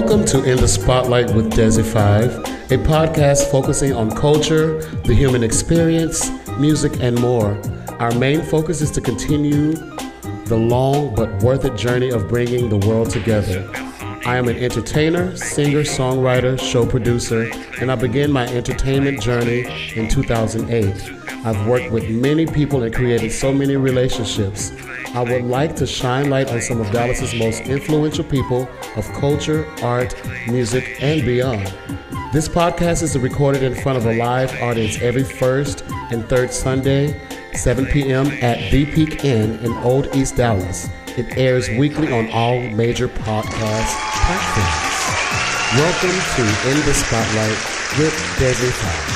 Welcome to In the Spotlight with Dezi 5, a podcast focusing on culture, the human experience, music, and more. Our main focus is to continue the long but worth it journey of bringing the world together. I am an entertainer, singer, songwriter, show producer, and I began my entertainment journey in 2008. I've worked with many people and created so many relationships. I would like to shine light on some of Dallas's most influential people of culture, art, music, and beyond. This podcast is recorded in front of a live audience every first and third Sunday, 7 p.m. at The Peak Inn in Old East Dallas. It airs weekly on all major podcast platforms. Welcome to In the Spotlight with Desi Fowler.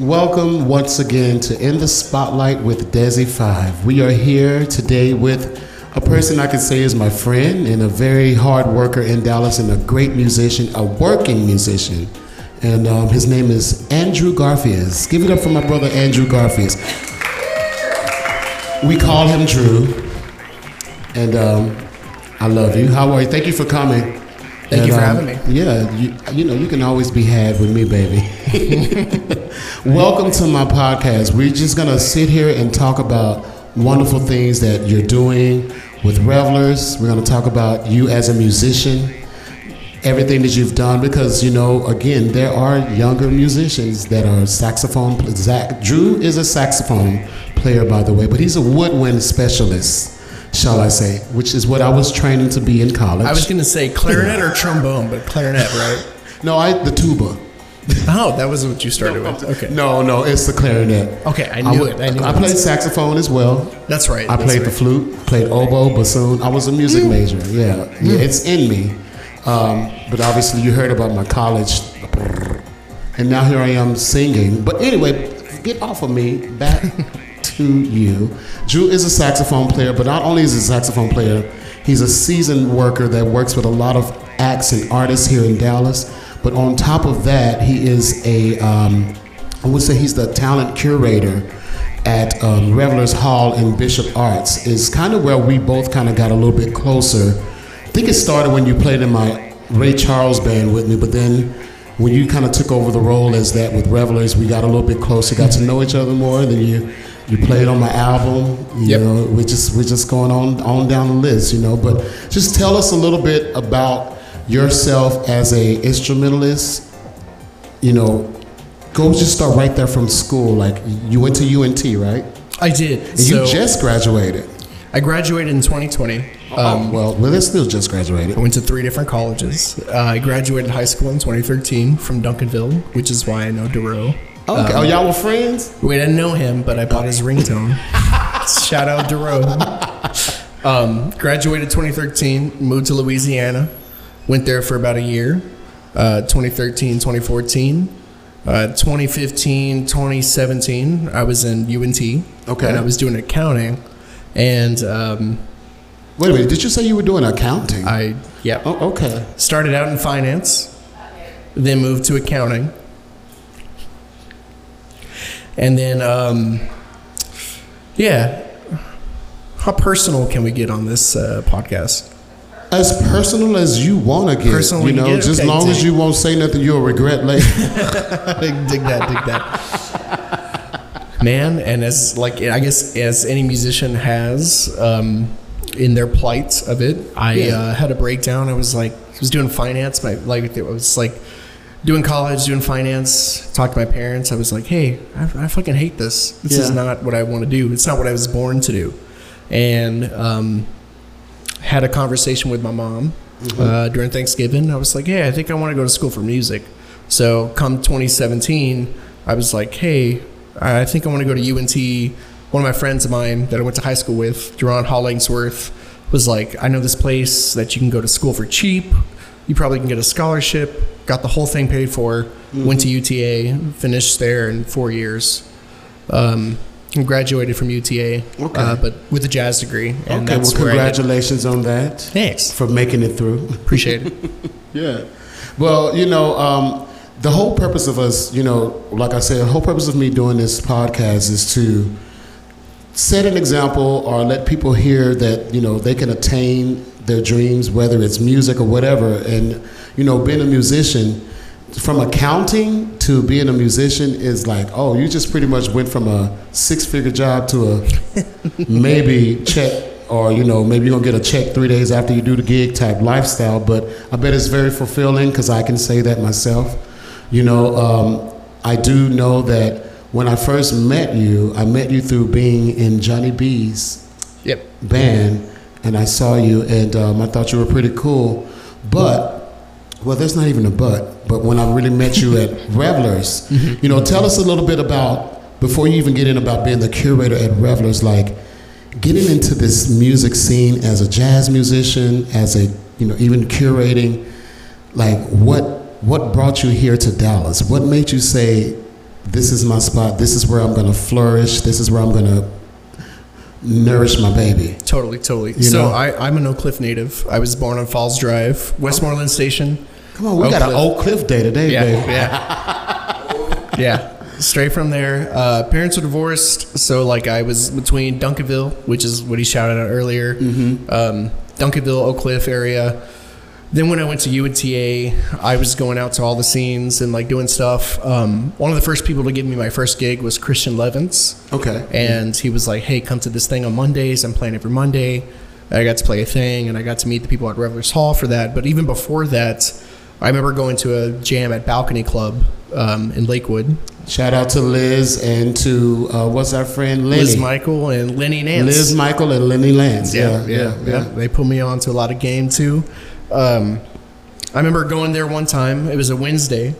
Welcome once again to In the Spotlight with Dezi 5. We are here today with a person I could say is my friend and a very hard worker in Dallas and a great musician, a working musician. And um, his name is Andrew Garfias. Give it up for my brother Andrew Garfias. We call him Drew. And um, I love you. How are you? Thank you for coming. Thank And, you for um, having me. Yeah, you, you know, you can always be had with me, baby. Welcome to my podcast. We're just going to sit here and talk about wonderful things that you're doing with Revelers. We're going to talk about you as a musician, everything that you've done, because, you know, again, there are younger musicians that are saxophone. Zach, Drew is a saxophone player, by the way, but he's a woodwind specialist. Shall I say, which is what I was training to be in college. I was going to say clarinet or trombone, but clarinet, right? no, I the tuba. Oh, that was what you started with. Okay. No, no, it's the clarinet. Okay, I knew would- it. I knew I it. played saxophone as well. That's right. I that's played the flute, played oboe, bassoon. I was a music Mm. major. Yeah, yeah, it's in me. Um, but obviously, you heard about my college, and now here I am singing. But anyway, get off of me. Back to you. Drew is a saxophone player, but not only is he a saxophone player, he's a seasoned worker that works with a lot of acts and artists here in Dallas. But on top of that, he is a um, I would say he's the talent curator at um, Revelers Hall in Bishop Arts. Is kind of where we both kind of got a little bit closer. I think it started when you played in my Ray Charles band with me, but then when you kind of took over the role as that with Revelers, we got a little bit closer, got to know each other more. Then you you played on my album. You Yep. know, we're just we're just going on on down the list, you know. But just tell us a little bit about yourself as a instrumentalist. You know, go just start right there from school. Like you went to UNT, right? I did. And so you just graduated. I graduated in 2020. Um, well, well, they're still just graduated. I went to three different colleges. Uh, I graduated high school in 2013 from Duncanville, which is why I know Duro. Okay. oh, y'all were friends? We didn't know him, but I bought his ringtone. Shout out Duro. Um, graduated 2013, moved to Louisiana, went there for about a year. Uh, 2013, 2014. Uh, 2015, 2017, I was in UNT. Okay. And I was doing accounting. And um, Wait a minute. Did you say you were doing accounting? I, yeah, oh, okay. started out in finance, then moved to accounting. And then, um, yeah, how personal can we get on this uh, podcast? As personal as you want to get. Personal you know, just Okay, long as you won't say nothing you'll regret later. dig that, dig that. Man, and as like I guess as any musician has um, in their plight of it, I Yeah. uh, had a breakdown. I was like, I was doing finance. but like it was like doing college, doing finance. Talked to my parents. I was like, hey, I, I fucking hate this. This is not what I want to do. It's not what I was born to do. And um, had a conversation with my mom uh, during Thanksgiving. I was like, hey, I think I want to go to school for music. So come 2017, I was like, hey, I think I want to go to UNT. One of my friends of mine that I went to high school with, Duran Hollingsworth, was like, I know this place that you can go to school for cheap. You probably can get a scholarship. Got the whole thing paid for. Went to UTA, finished there in four years. Um, and graduated from UTA, Okay. uh, but with a jazz degree. And okay. Well, congratulations on that Thanks. for making it through. Appreciate it. Yeah. Well, you know, um, the whole purpose of us, you know, like I said, the whole purpose of me doing this podcast is to set an example or let people hear that you know they can attain their dreams, whether it's music or whatever. And you know, being a musician, from accounting to being a musician is like, oh, you just pretty much went from a six-figure job to a maybe check or you know maybe you're gonna get a check three days after you do the gig type lifestyle but i bet it's very fulfilling because i can say that myself you know um, i do know that when i first met you i met you through being in johnny b's Yep. band and i saw you and um, i thought you were pretty cool but well that's not even a but but when i really met you at revelers you know tell us a little bit about before you even get in about being the curator at revelers like getting into this music scene as a jazz musician, as a you know even curating, like what what brought you here to Dallas? What made you say, this is my spot. This is where I'm going to flourish. This is where I'm going to nourish my baby. Totally, totally. You so know? I, I'm an Oak Cliff native. I was born on Falls Drive, Westmoreland Station. Come on, we Oak got an Oak Cliff day today, Yeah, baby. yeah, yeah. Straight from there. Uh, parents were divorced, so like I was between Duncanville, which is what he shouted out earlier, um, Duncanville, Oak Cliff area. Then when I went to UNTA, I was going out to all the scenes and like doing stuff. Um, one of the first people to give me my first gig was Christian Levins. Okay. And he was like, hey, come to this thing on Mondays. I'm playing every Monday. I got to play a thing and I got to meet the people at Revelers Hall for that. But even before that, I remember going to a jam at Balcony Club um, in Lakewood. Shout out to Liz and to uh, what's our friend Lenny. Liz Michael and Lenny Nance. Liz Michael and Lenny Lance. yeah, yeah, yeah, They put me on to a lot of game too. Um, I remember going there one time. It was a Wednesday,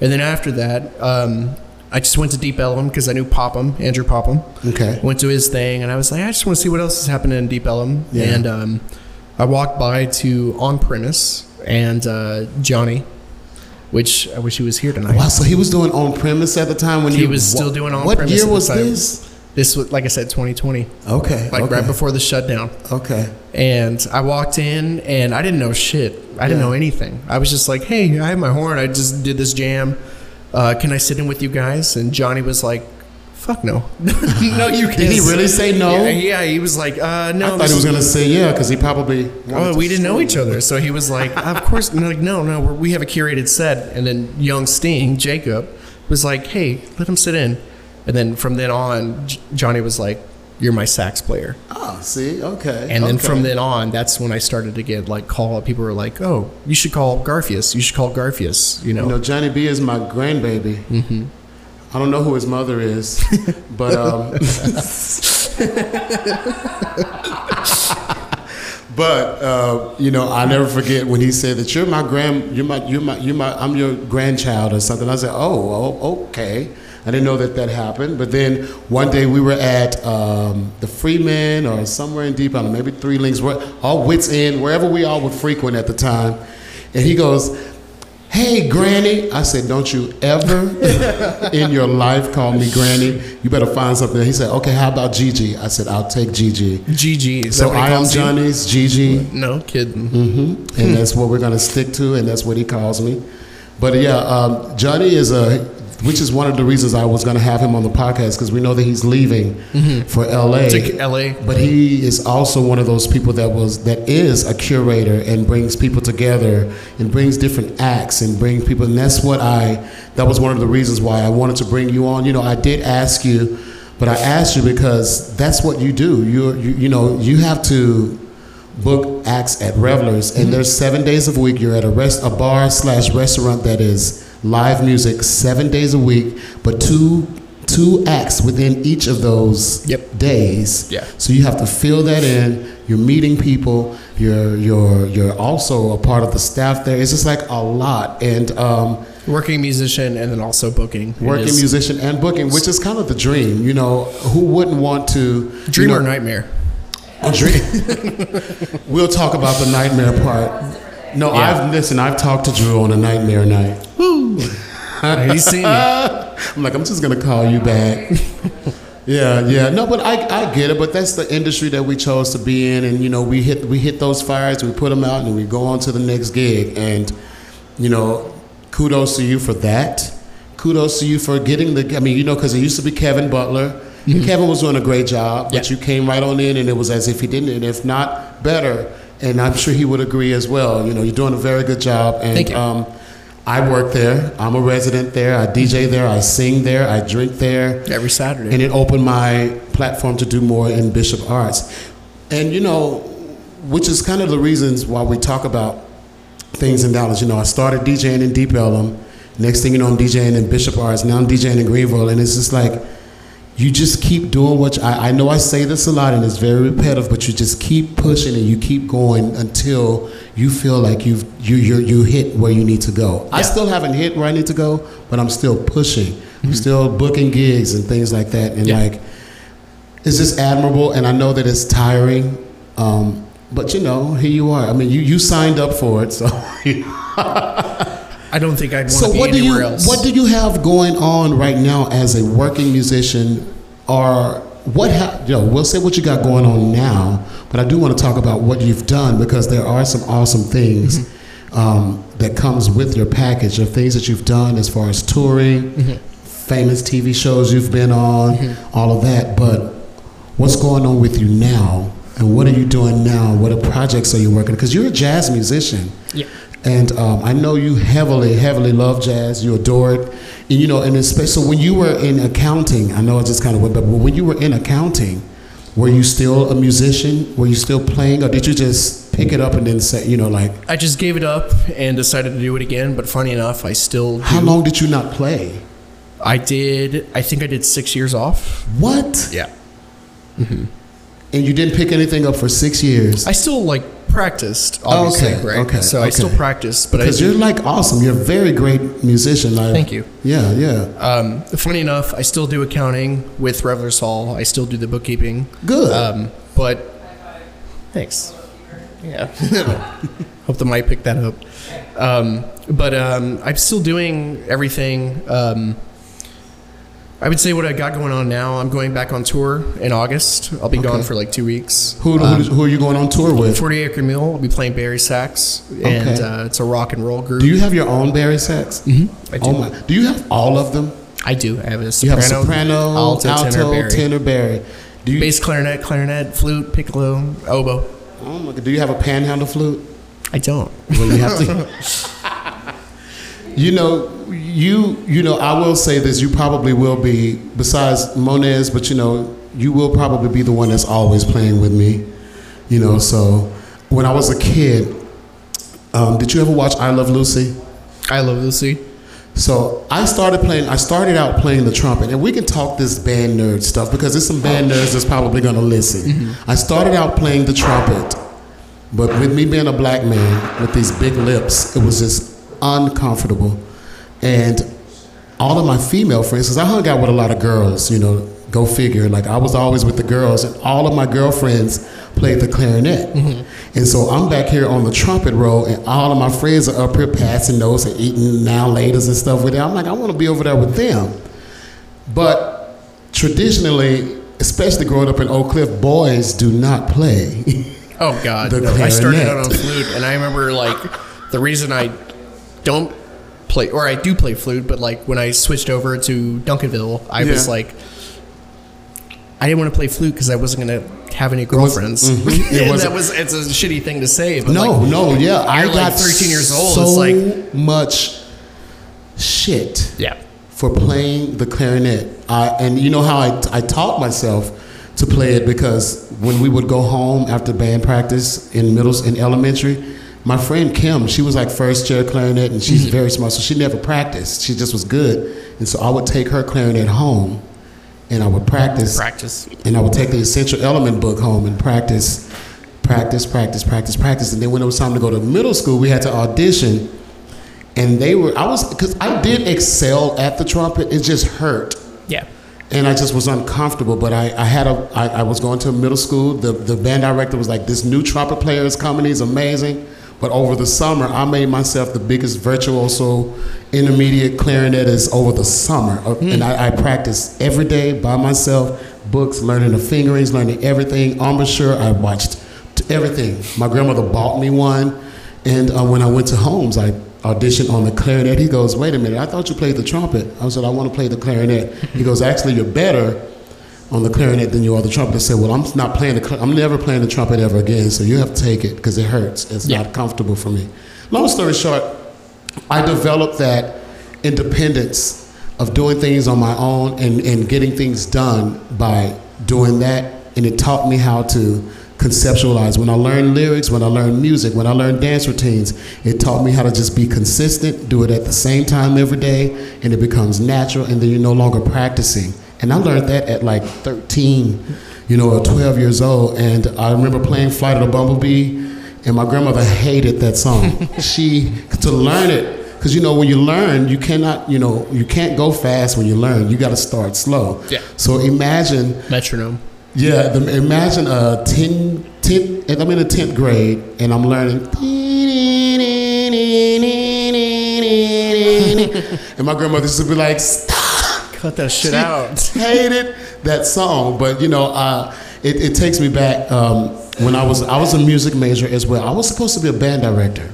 and then after that, um, I just went to Deep Ellum because I knew Popham, Andrew Popham. Okay. Went to his thing, and I was like, I just want to see what else is happening in Deep Ellum. Yeah. And um, I walked by to On Premise and uh, Johnny, which I wish he was here tonight. Wow, so he was doing on premise at the time when He was still doing on What premise year at the was this? This was, like I said, 2020, Okay. like okay. right before the shutdown. Okay. And I walked in and I didn't know shit. I didn't know anything. I was just like, hey, I have my horn. I just did this jam. Uh, can I sit in with you guys? And Johnny was like, fuck no. no, you can't. Did he really say no? Yeah, yeah, he was like, uh, no. I thought he was gonna say yeah because he probably. Oh, we didn't know each other. So he was like, of course. Like, no, no, we're, we have a curated set. And then young Sting, Jacob, was like, hey, let him sit in. And then from then on, J- Johnny was like, you're my sax player. Oh, see, okay. And then okay. from then on, that's when I started to get like call. People were like, "Oh, you should call Garfias. You should call Garfias." You know, you know, Johnny B is my grandbaby. Mm-hmm. I don't know who his mother is, but um, but uh, you know, I never forget when he said that you're my grand, you're my, you're my, you're my, I'm your grandchild or something. I said, oh, oh, okay. I didn't know that that happened. But then one day we were at um, the Freeman or somewhere in Deep Ellum, maybe Three Links, where- all Wits End, wherever we all would frequent at the time. And he goes, Hey, Granny. I said, Don't you ever in your life call me Granny. You better find something. He said, Okay, how about Gigi? I said, I'll take Gigi. GG. Is So that what he I am calls you? Johnny's Gigi, No kidding. hmm and that's what we're going to stick to, and that's what he calls me. But yeah, um, Johnny is a, which is one of the reasons I was going to have him on the podcast because we know that he's leaving mm-hmm. for LA. To LA. But he is also one of those people that was that is a curator and brings people together and brings different acts and brings people and that's what I that was one of the reasons why I wanted to bring you on. You know, I did ask you, but I asked you because that's what you do. You you, you know, you have to book acts at revelers and mm-hmm. there's seven days a week you're at a rest a bar slash restaurant that is live music seven days a week but two two acts within each of those Yep. days Yeah. so you have to fill that in you're meeting people you're you're you're also a part of the staff there it's just like a lot and um Working musician and then also booking. Working musician and booking which is kind of the dream you know who wouldn't want to you Dream know, or nightmare? a dream. we'll talk about the nightmare part. No, Yeah. I've listen. I've talked to Drew on a nightmare night. He's seen me. I'm like, I'm just gonna call you back. yeah, yeah. No, but I, I get it. But that's the industry that we chose to be in, and you know, we hit we hit those fires, we put them out, and we go on to the next gig. And you know, kudos to you for that. Kudos to you for getting the. I mean, you know, because it used to be Kevin Butler. And Kevin was doing a great job, but Mm-hmm. Yeah. you came right on in, and it was as if he didn't, and if not, better. And I'm sure he would agree as well. You know, you're doing a very good job. And Thank you. Um, I work there. I'm a resident there. I DJ there. I sing there. I drink there. Every Saturday. And it opened my platform to do more in Bishop Arts. And, you know, which is kind of the reasons why we talk about things in Dallas. You know, I started DJing in Deep Ellum. Next thing you know, I'm DJing in Bishop Arts. Now I'm DJing in Greenville. And it's just like, you just keep doing what you, I, I know I say this a lot and it's very repetitive, but you just keep pushing and you keep going until you feel like you've you you you hit where you need to go. I still haven't hit where I need to go, but I'm still pushing. I'm still booking gigs and things like that. And Yeah. like, it's just admirable. And I know that it's tiring, um, but you know, here you are. I mean, you you signed up for it, so. I don't think I'd want So to be what do you else. what do you have going on right now as a working musician, or what? Ha- you know, we'll say what you got going on now, but I do want to talk about what you've done because there are some awesome things Mm-hmm. um, that comes with your package of things that you've done as far as touring, Mm-hmm. famous TV shows you've been on, all of that. But what's going on with you now? And what are you doing now? What are projects are you working? Because you're a jazz musician. Yeah. And um, I know you heavily, heavily love jazz. You adore it, and you know, and especially so when you were in accounting. I know I just kind of went, but when you were in accounting, were you still a musician? Were you still playing, or did you just pick it up and then say, you know, like, I just gave it up and decided to do it again. But funny enough, I still. Do. how long did you not play? I did. I think I did six years off. What? Yeah. And you didn't pick anything up for six years? I still like practiced. Obviously, Okay, right? okay, So I still okay. practiced, but I Because you're like awesome. You're a very great musician. Like, Thank you. Yeah, yeah. Um, funny enough, I still do accounting with Revelers Hall. I still do the bookkeeping. Good. Um, but thanks. Yeah. Hope the mic picked that up. Um, but um, I'm still doing everything. Um, I would say what I got going on now. I'm going back on tour in August. I'll be gone for like two weeks. who, who, who are you going on tour with? 40 Acre Mule. I'll be playing bari Sax, and Okay. uh, it's a rock and roll group. Do you have your own bari sax? Mm-hmm. I do. Oh my! Do you have all of them? I do. I have a You soprano, have soprano, alto, alto, tenor, tenor, bari. bari. Do you? bass clarinet, clarinet, flute, piccolo, oboe. oh my God, do you have a panhandle flute? I don't. Well, you have to. you know, you you know. I will say this: you probably will be, besides Monez, but you know, you will probably be the one that's always playing with me. You know, so when I was a kid, um, did you ever watch I Love Lucy? I love Lucy. So I started playing. I started out playing the trumpet, and we can talk this band nerd stuff because there's some band nerds that's probably going to listen. I started out playing the trumpet, but with me being a black man with these big lips, it was just uncomfortable. And all of my female friends, because I hung out with a lot of girls, you know, go figure. Like I was always with the girls, and all of my girlfriends played the clarinet. Mm-hmm. And so I'm back here on the trumpet roll, and all of my friends are up here passing notes and eating now laters and stuff with them. I'm like, I want to be over there with them. But traditionally, especially growing up in Oak Cliff, boys do not play. Oh God. I started out on flute, and I remember like the reason I don't play, or I do play flute, but like when I switched over to Duncanville, I was like, I didn't want to play flute because I wasn't gonna have any girlfriends. Mm-hmm. It And wasn't- that was it's a shitty thing to say, but no, like, no, yeah. I got like, 13 years old, So it's like- much shit. yeah, for playing the clarinet. I, and you know how I, I taught myself to play it because when we would go home after band practice in middle in elementary, my friend Kim, she was like first chair clarinet and she's very smart, so she never practiced. She just was good. And so I would take her clarinet home and I would practice practice. and I would take the essential element book home and practice, practice, practice, practice, practice. And then when it was time to go to middle school, we had to audition. And they were, I was, because I did excel at the trumpet, it just hurt. Yeah, And I just was uncomfortable. But I, I had a, I, I was going to a middle school. The, the band director was like, this new trumpet player is coming, he's amazing. But over the summer, I made myself the biggest virtuoso intermediate clarinetist over the summer. Uh, And I, I practiced every day by myself, books, learning the fingerings, learning everything, embouchure. I watched everything. My grandmother bought me one. And uh, when I went to Holmes, I auditioned on the clarinet. He goes, wait a minute, I thought you played the trumpet. I said, I want to play the clarinet. He goes, actually, you're better on the clarinet than you are the trumpet. They said, "Well, I'm not playing the. I'm never playing the trumpet ever again. So you have to take it because it hurts. It's Yeah. not comfortable for me." Long story short, I developed that independence of doing things on my own and, and getting things done by doing that. And it taught me how to conceptualize. When I learned lyrics, when I learned music, when I learned dance routines, it taught me how to just be consistent, do it at the same time every day, and it becomes natural, and then you're no longer practicing. And I learned that at like 13, you know, or 12 years old. And I remember playing Flight of the Bumblebee, and my grandmother hated that song. she, to learn it, because you know, when you learn, you cannot, you know, you can't go fast when you learn. You got to start slow. Yeah. So imagine Metronome. yeah, the, imagine a 10, 10, I'm in the 10th grade and I'm learning. And my grandmother used to be like, stop. Cut that shit She out. hated that song, but you know, uh, it, it takes me back um, when I was I was a music major as well. I was supposed to be a band director.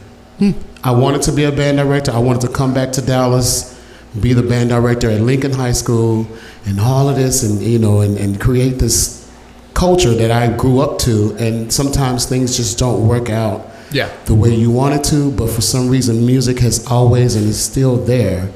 I wanted to be a band director. I wanted to come back to Dallas, be the band director at Lincoln High School, and all of this, and you know, and, and create this culture that I grew up to. And sometimes things just don't work out Yeah. the way you want it to, but for some reason, music has always and is still there.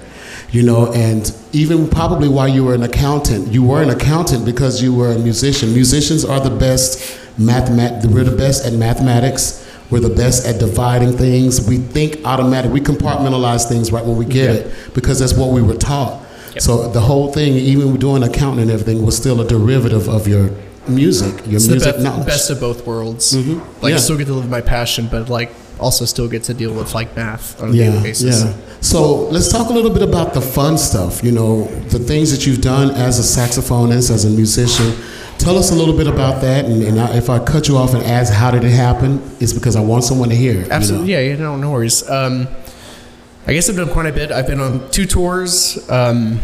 You know, and even probably while you were an accountant, you were an accountant because you were a musician. Musicians are the best mathemat. We're the best at mathematics. We're the best at dividing things. We think automatic. We compartmentalize things right when we get Yeah. it because that's what we were taught. Yep. So the whole thing, even doing accounting and everything, was still a derivative of your music, your It's the music knowledge. best of both worlds. Mhm. Like Yeah. I still get to live my passion, but like also still get to deal with like math on a yeah, daily basis. Yeah. So let's talk a little bit about the fun stuff. You know, the things that you've done as a saxophonist, as a musician. Tell us a little bit about that. And, and I, if I cut you off and ask how did it happen, it's because I want someone to hear. it, you know? Absolutely. Yeah, yeah, no, no worries. Um, I guess I've done quite a bit. I've been on two tours, um,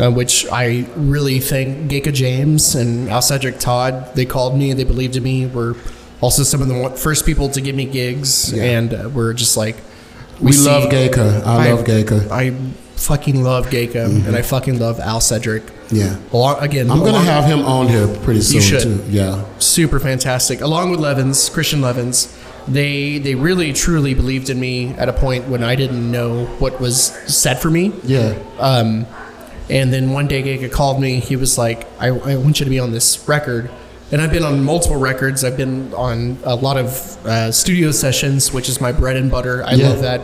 uh, which I really thank Geka James and Al Cedric Todd. They called me, they believed in me. Were also some of the first people to give me gigs, Yeah. and uh, we're just like, We, see- love Gayka. I, love Gayka. I fucking love Geka, and I fucking love Al Cedric. Yeah. Along, again, I'm going to have him on here pretty soon, should. too. Yeah. super fantastic. Along with Levins, Christian Levins, they they really truly believed in me at a point when I didn't know what was said for me. Yeah. Um, and then one day Giga called me. He was like, I, "I want you to be on this record." And I've been on multiple records. I've been on a lot of uh, studio sessions, which is my bread and butter. I Yeah. love that.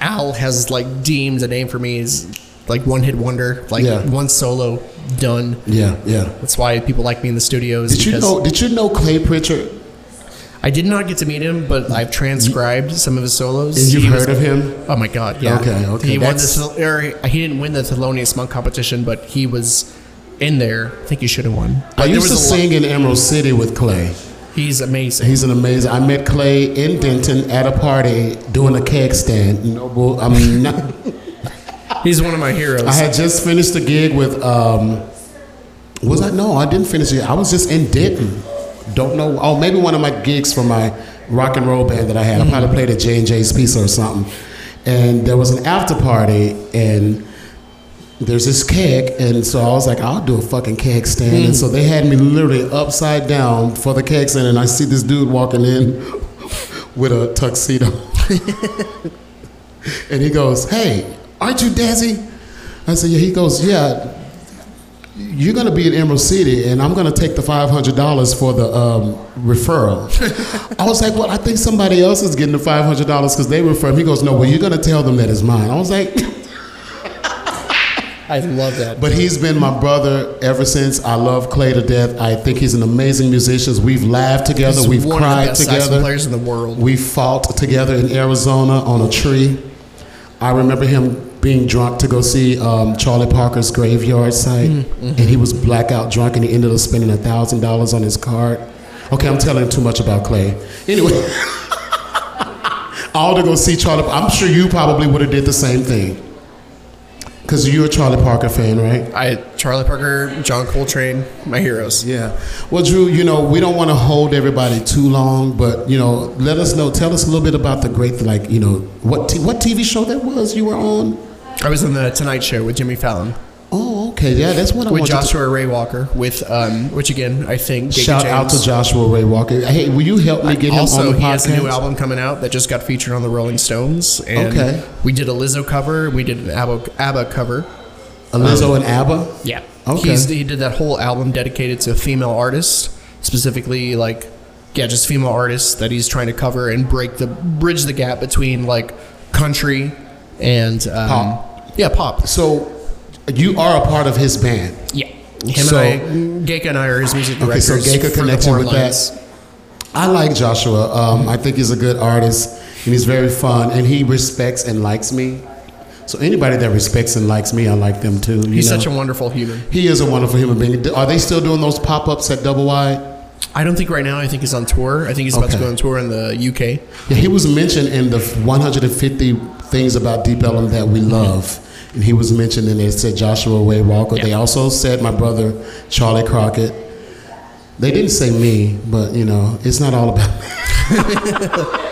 Al has like deemed a name for me as like one hit wonder, like Yeah. one solo done. Yeah. Yeah. That's why people like me in the studios. Did you know? Did you know Clay Pritchard? I did not get to meet him, but I've transcribed some of his solos. And you've He was- heard of him? Oh my god! Yeah. Okay, okay, He won the or he didn't win the Thelonious Monk competition, but he was in there. I think he should have won. But I used to was sing in Emerald City with Clay. He's amazing. He's an amazing. I met Clay in Denton at a party doing a keg stand. No, I mean, not, He's one of my heroes. I had just finished a gig with. Um, was I? No, I didn't finish it. I was just in Denton. Don't know. Oh, maybe one of my gigs for my rock and roll band that I had. I probably mm-hmm. played at J and J's Pizza or something. And there was an after party, and there's this keg, and so I was like, I'll do a fucking keg stand. And mm. so they had me literally upside down for the keg stand, and I see this dude walking in with a tuxedo. and he goes, Hey, aren't you Dezi? I said, Yeah. He goes, Yeah. You're gonna be in Emerald City, and I'm gonna take the five hundred dollars for the um, referral. I was like, Well, I think somebody else is getting the five hundred dollars because they refer. Him. He goes, No, well, you're gonna tell them that it's mine. I was like, I love that. But he's been my brother ever since. I love Clay to death. I think he's an amazing musician. We've laughed together. He's We've one cried of the best together. players in the world. We fought together in Arizona on a tree. I remember him being drunk to go see um, Charlie Parker's graveyard site, Mm-hmm. and he was blackout drunk, and he ended up spending a thousand dollars on his card. Okay, I'm telling too much about Clay. Anyway, all to go see Charlie. I'm sure you probably would have did the same thing, because you're a Charlie Parker fan, right? I Charlie Parker, John Coltrane, my heroes. Yeah. Well, Drew, you know, we don't want to hold everybody too long, but you know, let us know. Tell us a little bit about the great, like, you know, what t- what TV show that was you were on? I was on the Tonight Show with Jimmy Fallon. Oh, okay. Yeah, that's what I with Joshua Ray Walker. With um, which again, I think to shout out to Joshua Ray Walker. Hey, will you help me get him also, on the he has a new album coming out that just got featured on the Rolling Stones. And Okay. We did a Lizzo cover. We did an ABBA, ABBA cover. Lizzo and ABBA. Yeah. Okay. He's, he did that whole album dedicated to female artists, specifically like, yeah, just female artists that he's trying to cover and break the bridge the gap between like country and um, Pop. Yeah, pop. So you are a part of his band. Yeah. Him So- and I, Geika and I are his music directors. Okay, so Geika for connected with Portlands. that. I like Joshua. Um, I think he's a good artist and he's very fun and he respects and likes me. So anybody that respects and likes me, I like them too. you He's know? such a wonderful human. he is a wonderful human being. Are they still doing those pop ups at Double Wide? I don't think right now. I think he's on tour. I think he's about to go on tour in the UK. Yeah, he was mentioned in the 150 things about Deep Ellum that we love. And he was mentioned and they said Joshua Ray Walker. Yeah. They also said my brother Charley Crockett. They didn't say me, but you know, it's not all about me.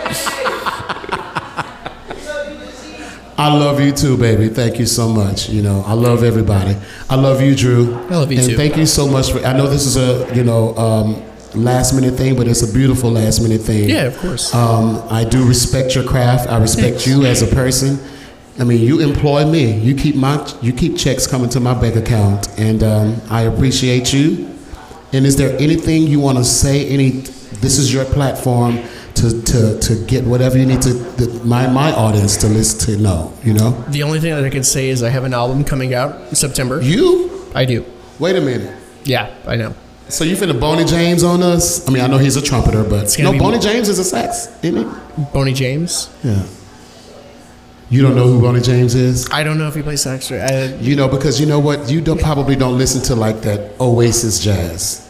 I love you too, baby. Thank you so much. You know, I love everybody. I love you, Drew. I love you and too. thank you so much for. I know this is a you know um, last minute thing, but it's a beautiful last minute thing. Yeah, of course. Um, I do respect your craft. I respect you as a person. I mean, you employ me. You keep my you keep checks coming to my bank account, and um, I appreciate you. And is there anything you want to say? Any? This is your platform to, to, to get whatever you need to the, my my audience to listen to know. You know, the only thing that I can say is I have an album coming out in September. you. I do. Wait a minute. Yeah, I know. So you finna Boney James on us? I mean, I know he's a trumpeter, but no, Boney James is a sax, isn't he? Boney James. Yeah. You don't know who Boney James is? I don't know if he plays sax. I, You know, because you know what? You don't, probably don't listen to like that Oasis jazz.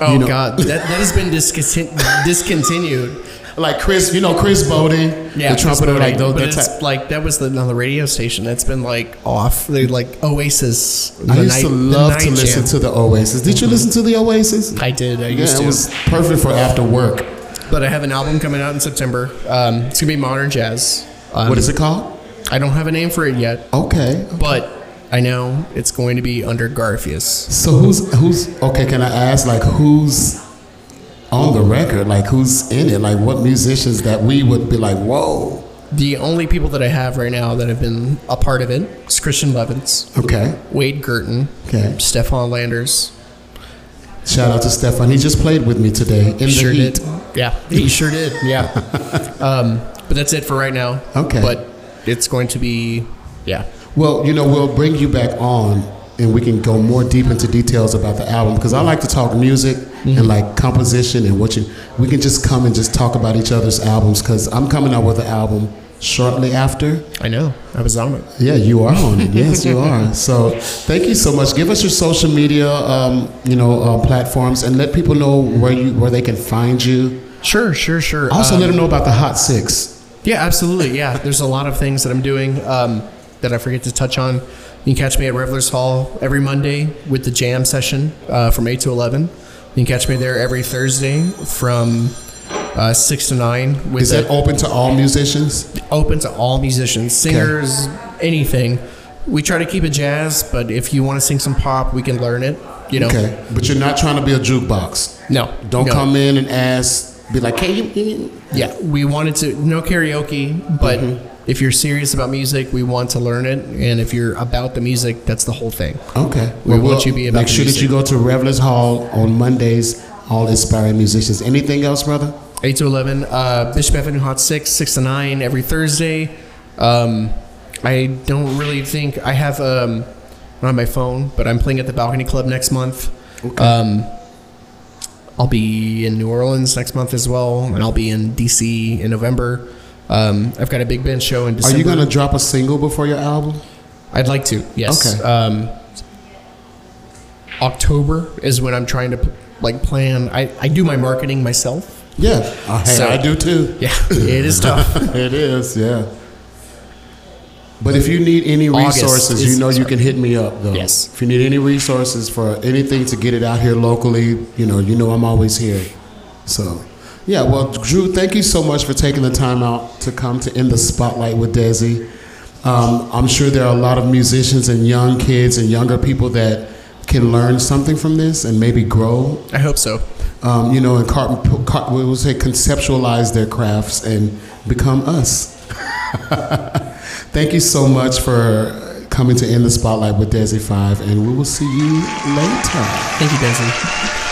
oh You know- God, that, that has been discontin- discontinued. Like Chris, you know Chris Botti, Yeah, the trumpeter, like those. But That it's type. like that was the, on the radio station. That's been like off. They like Oasis. I used to night- the love to listen jam. to the Oasis. Did you listen to the Oasis? I did. I yeah, used it to. was perfect for after work. but I have an album coming out in September. Um, it's gonna be modern jazz. Um, What is it called? I don't have a name for it yet, Okay. but I know it's going to be under Garfias. So who's who's okay? Can I ask like who's on the record? Like who's in it? Like what musicians that we would be like, whoa? The only people that I have right now that have been a part of it is Christian Levins, Okay. Wade Girton, Okay. Stefan Landers. Shout out to Stefan. He just played with me today in the sure heat. did. Yeah, he sure did. Yeah. um, but that's it for right now. Okay. But it's going to be, yeah. Well, you know, we'll bring you back on and we can go more deep into details about the album because I like to talk music Mm-hmm. and like composition and what you. We can just come and just talk about each other's albums because I'm coming out with an album shortly after. I know. I was on it. Yeah, you are on it. Yes, you are. So thank you so much. Give us your social media, um, you know, uh, platforms and let people know where you where they can find you. Sure, sure, sure. Also, Um, let them know about the Hot Six. Yeah, absolutely. Yeah, there's a lot of things that I'm doing um, that I forget to touch on. You can catch me at Revelers Hall every Monday with the jam session uh, from 8 to 11. You can catch me there every Thursday from uh, 6 to 9. With Is that open to all musicians? open to all musicians, singers, anything. We try to keep it jazz, but if you want to sing some pop, we can learn it. You know, Okay, but you're not trying to be a jukebox. no, Don't no. come in and ask, be like, hey, you?" you-" Yeah, we wanted to no karaoke, but if you're serious about music, we want to learn it, and if you're about the music, that's the whole thing. Okay. We want you to be about Make sure that you go to Revelers Hall on Mondays. All inspiring musicians. Anything else, brother? 8 to 11, uh, Bishop Avenue Hot 6, 6 to 9 every Thursday. Um, I don't really think I have um, not on my phone, but I'm playing at the Balcony Club next month. Um, I'll be in New Orleans next month as well, and I'll be in DC in November. Um, I've got a big band show in December. Are you gonna drop a single before your album? I'd like to, yes. Okay. Um, October is when I'm trying to like plan. I, I do my marketing myself. Yeah. Uh, hey, So- I do too. Yeah, it is tough. it is. Yeah. But if you need any August resources, is- you know you can hit me up though. Yes. If you need any resources for anything to get it out here locally, you know, you know I'm always here. So, yeah. Well, Drew, thank you so much for taking the time out to come to in the spotlight with Dezi. Um, I'm sure there are a lot of musicians and young kids and younger people that can learn something from this and maybe grow. I hope so. Um, you know, and car- car- we will say conceptualize their crafts and become us. Thank you so much for coming to In the Spotlight with Dezi Five, and we will see you later. Thank you, Dezi.